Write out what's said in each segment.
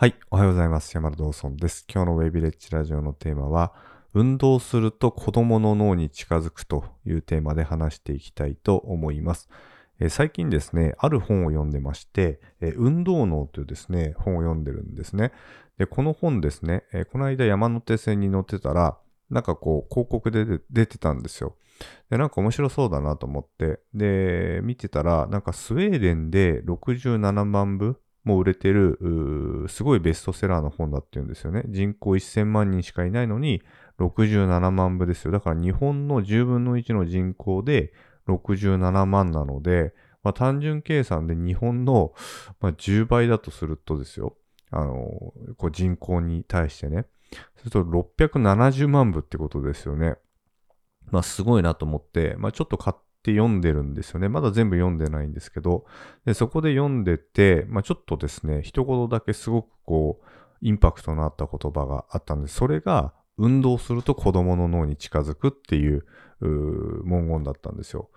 はい、おはようございます。山田道尊です。今日のウェビレッジラジオのテーマは、運動すると子供の脳に近づくというテーマで話していきたいと思います。え最近ですね、ある本を読んでまして、え運動脳というですね、本を読んでるんですね。で、この本ですね、えこの間山手線に乗ってたら、なんかこう、広告で出出てたんですよ。で、なんか面白そうだなと思って、で、見てたら、なんかスウェーデンで67万部もう売れてる、すごいベストセラーの本だっていうんですよね。人口1000万人しかいないのに、67万部ですよ。だから日本の10分の1の人口で67万なので、まあ、単純計算で日本の、ま、10倍だとするとですよ。あの、こう人口に対してね。すると670万部ってことですよね。まあすごいなと思って、まあちょっと買ってって読んでるんですよね。まだ全部読んでないんですけど、でそこで読んでて、まあちょっとですね、一言だけすごくこう、インパクトのあった言葉があったんです。それが、運動すると子供の脳に近づくっていう文言だったんですよ。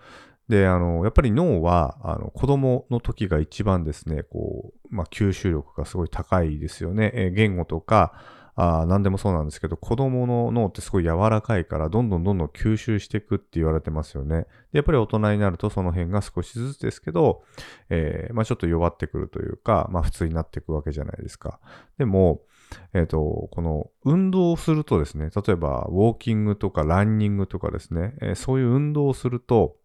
で、あの、やっぱり脳は、あの、子供の時が一番ですね、こう、まあ、吸収力がすごい高いですよね。え言語とか、あ何でもそうなんですけど、子供の脳ってすごい柔らかいから、どんどんどんどん吸収していくって言われてますよね。でやっぱり大人になるとその辺が少しずつですけど、えーまあ、ちょっと弱ってくるというか、まあ、普通になっていくわけじゃないですか。でも、えっ、と、この運動をするとですね、例えばウォーキングとかランニングとかですね、えーそういう運動をすると、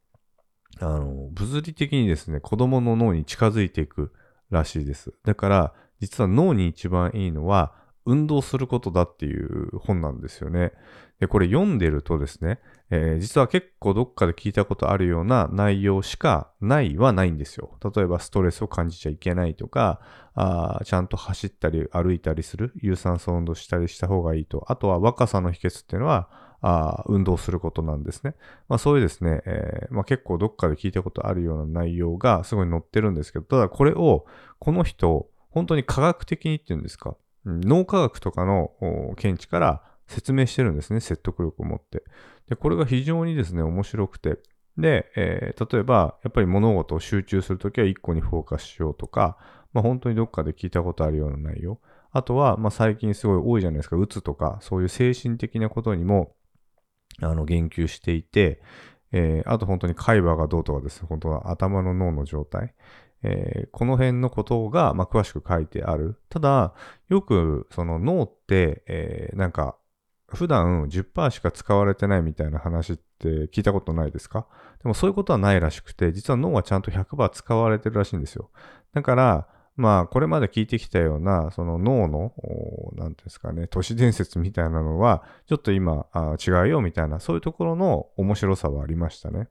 あの、物理的にですね、子供の脳に近づいていくらしいです。だから、実は脳に一番いいのは、運動することだっていう本なんですよね。で、これ読んでるとですね、えー実は結構どっかで聞いたことあるような内容しかないはないんですよ。例えばストレスを感じちゃいけないとか、あちゃんと走ったり歩いたりする、有酸素運動したりした方がいいと。あとは若さの秘訣っていうのは、あ運動することなんですね。まあそういうですね、えーまあ結構どっかで聞いたことあるような内容がすごい載ってるんですけど、ただこれをこの人、本当に科学的にっていうんですか、脳科学とかの見地から説明してるんですね、説得力を持って。で、これが非常にですね、面白くて。で、えー例えば、やっぱり物事を集中するときは一個にフォーカスしようとか、まあ本当にどっかで聞いたことあるような内容。あとは、まあ最近すごい多いじゃないですか、うつとか、そういう精神的なことにも、あの、言及していて、えーあと本当に海馬がどうとかですね、本当は頭の脳の状態。えーこの辺のことが、まあ、詳しく書いてある。ただ、よくその脳って、えーなんか、普段10%しか使われてないみたいな話って聞いたことないですか？でもそういうことはないらしくて、実は脳はちゃんと100%使われてるらしいんですよ。だから、まあ、これまで聞いてきたような、その脳の、何ていうんですかね、都市伝説みたいなのは、ちょっと今、あ違うよみたいな、そういうところの面白さはありましたね。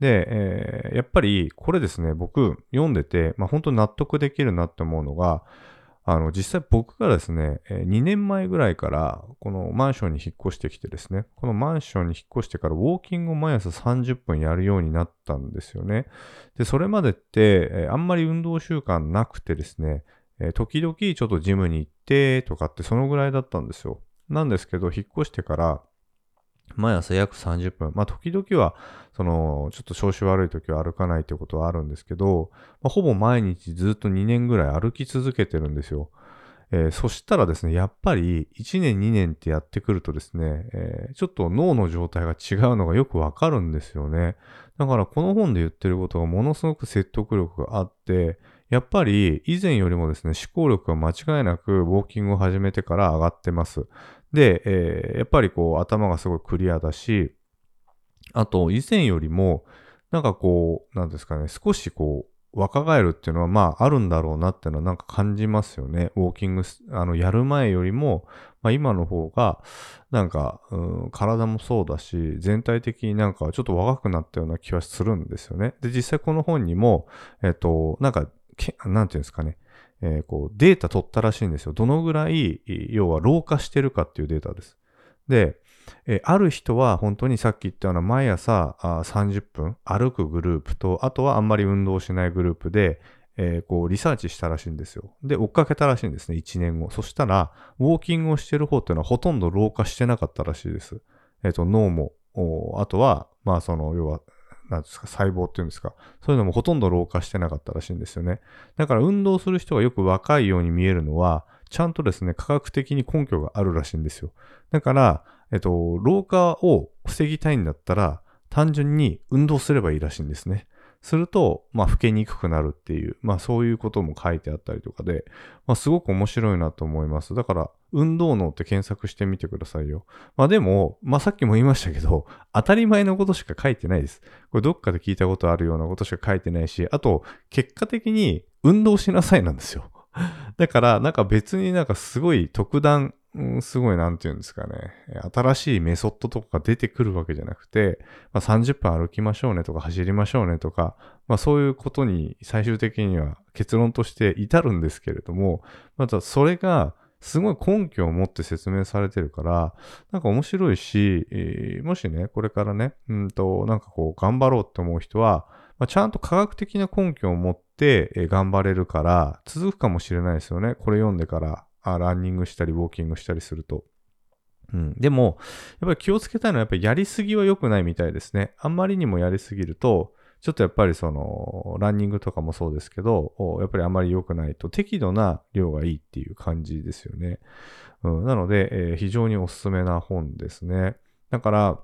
で、えーやっぱりこれですね、僕読んでて、まあ本当納得できるなって思うのが、あの、実際僕がですね、2年前ぐらいから、このマンションに引っ越してきてですね、このマンションに引っ越してからウォーキングを毎朝30分やるようになったんですよね。で、それまでって、あんまり運動習慣なくてですね、時々ちょっとジムに行ってとかってそのぐらいだったんですよ。なんですけど、引っ越してから、毎朝約30分。まあ、時々は、その、ちょっと調子悪い時は歩かないということはあるんですけど、まあ、ほぼ毎日ずっと2年ぐらい歩き続けてるんですよ。えーそしたらですね、やっぱり1年2年ってやってくるとですね、えーちょっと脳の状態が違うのがよくわかるんですよね。だからこの本で言ってることがものすごく説得力があって、やっぱり以前よりもですね、思考力が間違いなくウォーキングを始めてから上がってます。で、えーやっぱりこう頭がすごいクリアだし、あと以前よりも、なんかこう、なんですかね、少しこう、若返るっていうのはまああるんだろうなっていうのはなんか感じますよね。ウォーキング、あの、やる前よりも、まあ今の方が、なんか、うん、体もそうだし、全体的になんかちょっと若くなったような気はするんですよね。で、実際この本にも、えっと、なんか、けなんていうんですかね、えーこう、データ取ったらしいんですよ。どのぐらい、要は老化してるかっていうデータです。で、えーある人は本当にさっき言ったような毎朝あ30分歩くグループと、あとはあんまり運動しないグループで、えーこうリサーチしたらしいんですよ。で、追っかけたらしいんですね、1年後。そしたら、ウォーキングをしてる方っていうのはほとんど老化してなかったらしいです。えっ、と、脳も、あとは、まあその、要は、なんですか、細胞っていうんですか。そういうのもほとんど老化してなかったらしいんですよね。だから運動する人がよく若いように見えるのは、ちゃんとですね、科学的に根拠があるらしいんですよ。だから、えっと、老化を防ぎたいんだったら、単純に運動すればいいらしいんですね。すると、まあ、老けにくくなるっていう、まあ、そういうことも書いてあったりとかで、まあ、すごく面白いなと思います。だから、運動脳って検索してみてくださいよ。まあ、でも、まあ、さっきも言いましたけど、当たり前のことしか書いてないです。これ、どっかで聞いたことあるようなことしか書いてないし、あと、結果的に運動しなさいなんですよ。だから、なんか別になんかすごい特段うん、すごいなんて言うんですかね。新しいメソッドとかが出てくるわけじゃなくて、まあ、30分歩きましょうねとか走りましょうねとか、まあそういうことに最終的には結論として至るんですけれども、またそれがすごい根拠を持って説明されてるから、なんか面白いし、もしね、これからね、うんと、なんかこう頑張ろうって思う人は、まあ、ちゃんと科学的な根拠を持って、え頑張れるから、続くかもしれないですよね。これ読んでからあランニングしたり、ウォーキングしたりすると。うん。でも、やっぱり気をつけたいのは、やっぱりやりすぎは良くないみたいですね。あんまりにもやりすぎると、ちょっとやっぱりその、ランニングとかもそうですけど、やっぱりあまり良くないと、適度な量がいいっていう感じですよね。うん。なので、えー、非常におすすめな本ですね。だから、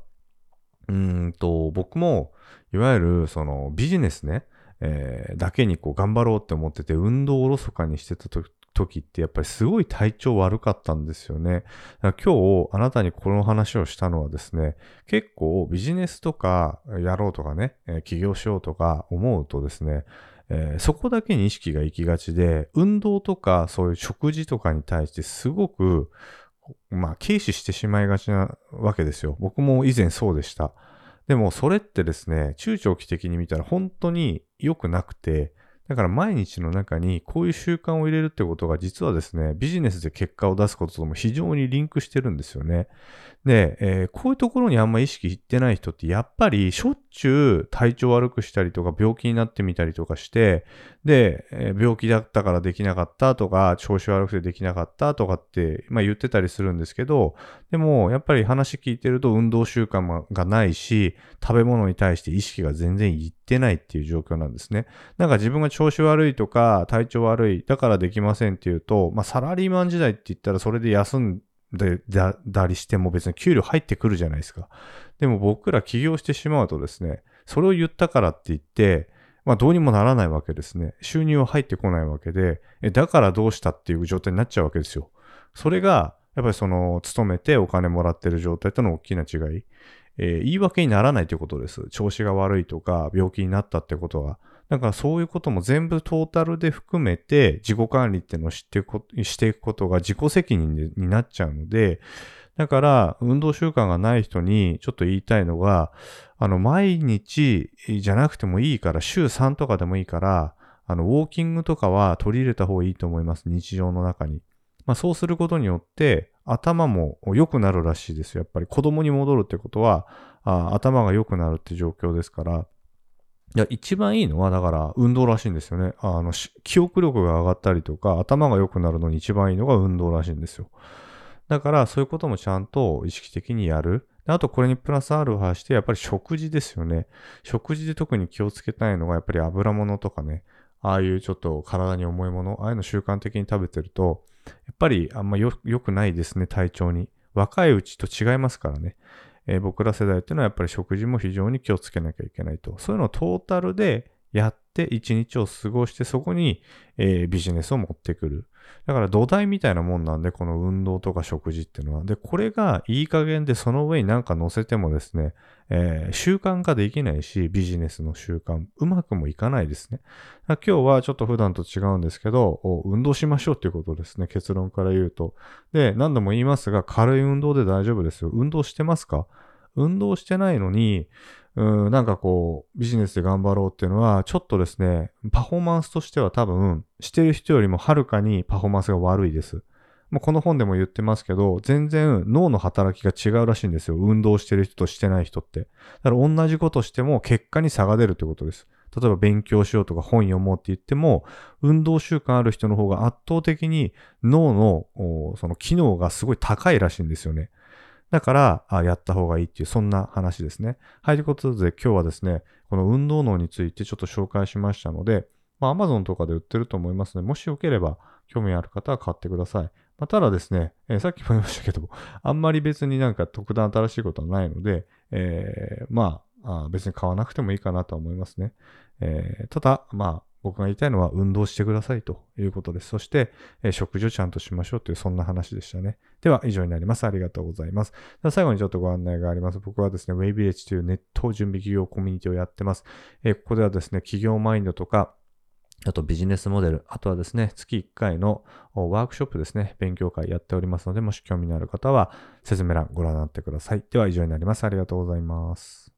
うんと、僕も、いわゆる、その、ビジネスね、えー、だけにこう頑張ろうって思ってて、運動をおろそかにしてた時時ってやっぱりすごい体調悪かったんですよね。今日あなたにこの話をしたのはですね、結構ビジネスとかやろうとかね、起業しようとか思うとですね、えー、そこだけに意識が行きがちで、運動とかそういう食事とかに対してすごく、まあ、軽視してしまいがちなわけですよ。僕も以前そうでした。でもそれってですね、中長期的に見たら本当に良くなくて、だから毎日の中にこういう習慣を入れるってことが実はですね、ビジネスで結果を出すこととも非常にリンクしてるんですよね。で、えー、こういうところにあんま意識いってない人ってやっぱりしょっちゅう体調悪くしたりとか病気になってみたりとかして、で、えー、病気だったからできなかったとか、調子悪くてできなかったとかって、まあ、言ってたりするんですけど、でもやっぱり話聞いてると運動習慣がないし、食べ物に対して意識が全然いってないっていう状況なんですね。なんか自分が調子悪いとか体調悪い、だからできませんっていうと、まあ、サラリーマン時代って言ったらそれで休んでたりしても別に給料入ってくるじゃないですか。でも僕ら起業してしまうとですね、それを言ったからって言って、まあどうにもならないわけですね。収入は入ってこないわけで、えだからどうしたっていう状態になっちゃうわけですよ。それが、やっぱりその、勤めてお金もらってる状態との大きな違い。えー、言い訳にならないということです。調子が悪いとか、病気になったってことは。だからそういうことも全部トータルで含めて自己管理っていうのを知ってしていくことが自己責任になっちゃうので、だから運動習慣がない人にちょっと言いたいのが、あの、毎日じゃなくてもいいから、週3とかでもいいから、あの、ウォーキングとかは取り入れた方がいいと思います。日常の中に。まあそうすることによって、頭も良くなるらしいですよ。やっぱり子供に戻るってことは、あ頭が良くなるって状況ですから、いや、一番いいのは、だから、運動らしいんですよね。あの、記憶力が上がったりとか、頭が良くなるのに一番いいのが運動らしいんですよ。だから、そういうこともちゃんと意識的にやる。あと、これにプラスアルファして、やっぱり食事ですよね。食事で特に気をつけたいのが、やっぱり油物とかね、ああいうちょっと体に重いもの、ああいうの習慣的に食べてると、やっぱりあんま良くないですね、体調に。若いうちと違いますからね。えー、僕ら世代っていうのはやっぱり食事も非常に気をつけなきゃいけないと。そういうのをトータルでやって一日を過ごしてそこに、えー、ビジネスを持ってくる。だから土台みたいなもんなんで、この運動とか食事っていうのは。で、これがいい加減でその上になんか乗せてもですね、えー、習慣化できないし、ビジネスの習慣、うまくもいかないですね。今日はちょっと普段と違うんですけど、運動しましょうっていうことですね。結論から言うと。で、何度も言いますが、軽い運動で大丈夫ですよ。運動してますか？運動してないのに、うん、なんかこう、ビジネスで頑張ろうっていうのは、ちょっとですね、パフォーマンスとしては多分、してる人よりもはるかにパフォーマンスが悪いです。もうこの本でも言ってますけど、全然脳の働きが違うらしいんですよ。運動してる人としてない人って。だから同じことしても結果に差が出るってことです。例えば勉強しようとか本読もうって言っても、運動習慣ある人の方が圧倒的に脳のその機能がすごい高いらしいんですよね。だから、あやった方がいいっていう、そんな話ですね。はい、ということで今日はですね、この運動脳についてちょっと紹介しましたので、まあ、Amazon とかで売ってると思いますので、もしよければ興味ある方は買ってください。まあ、ただですね、えー、さっきも言いましたけど、あんまり別になんか特段新しいことはないので、えー、まあ別に買わなくてもいいかなとは思いますね。えー、ただ、まあ、僕が言いたいのは運動してくださいということです。そして、えー、食事をちゃんとしましょうという、そんな話でしたね。では、以上になります。ありがとうございます。最後にちょっとご案内があります。僕はですね、Wayvillage というネット準備企業コミュニティをやってます。えー、ここではですね、企業マインドとか、あとビジネスモデル、あとはですね、月1回のワークショップですね、勉強会やっておりますので、もし興味のある方は説明欄ご覧になってください。では以上になります。ありがとうございます。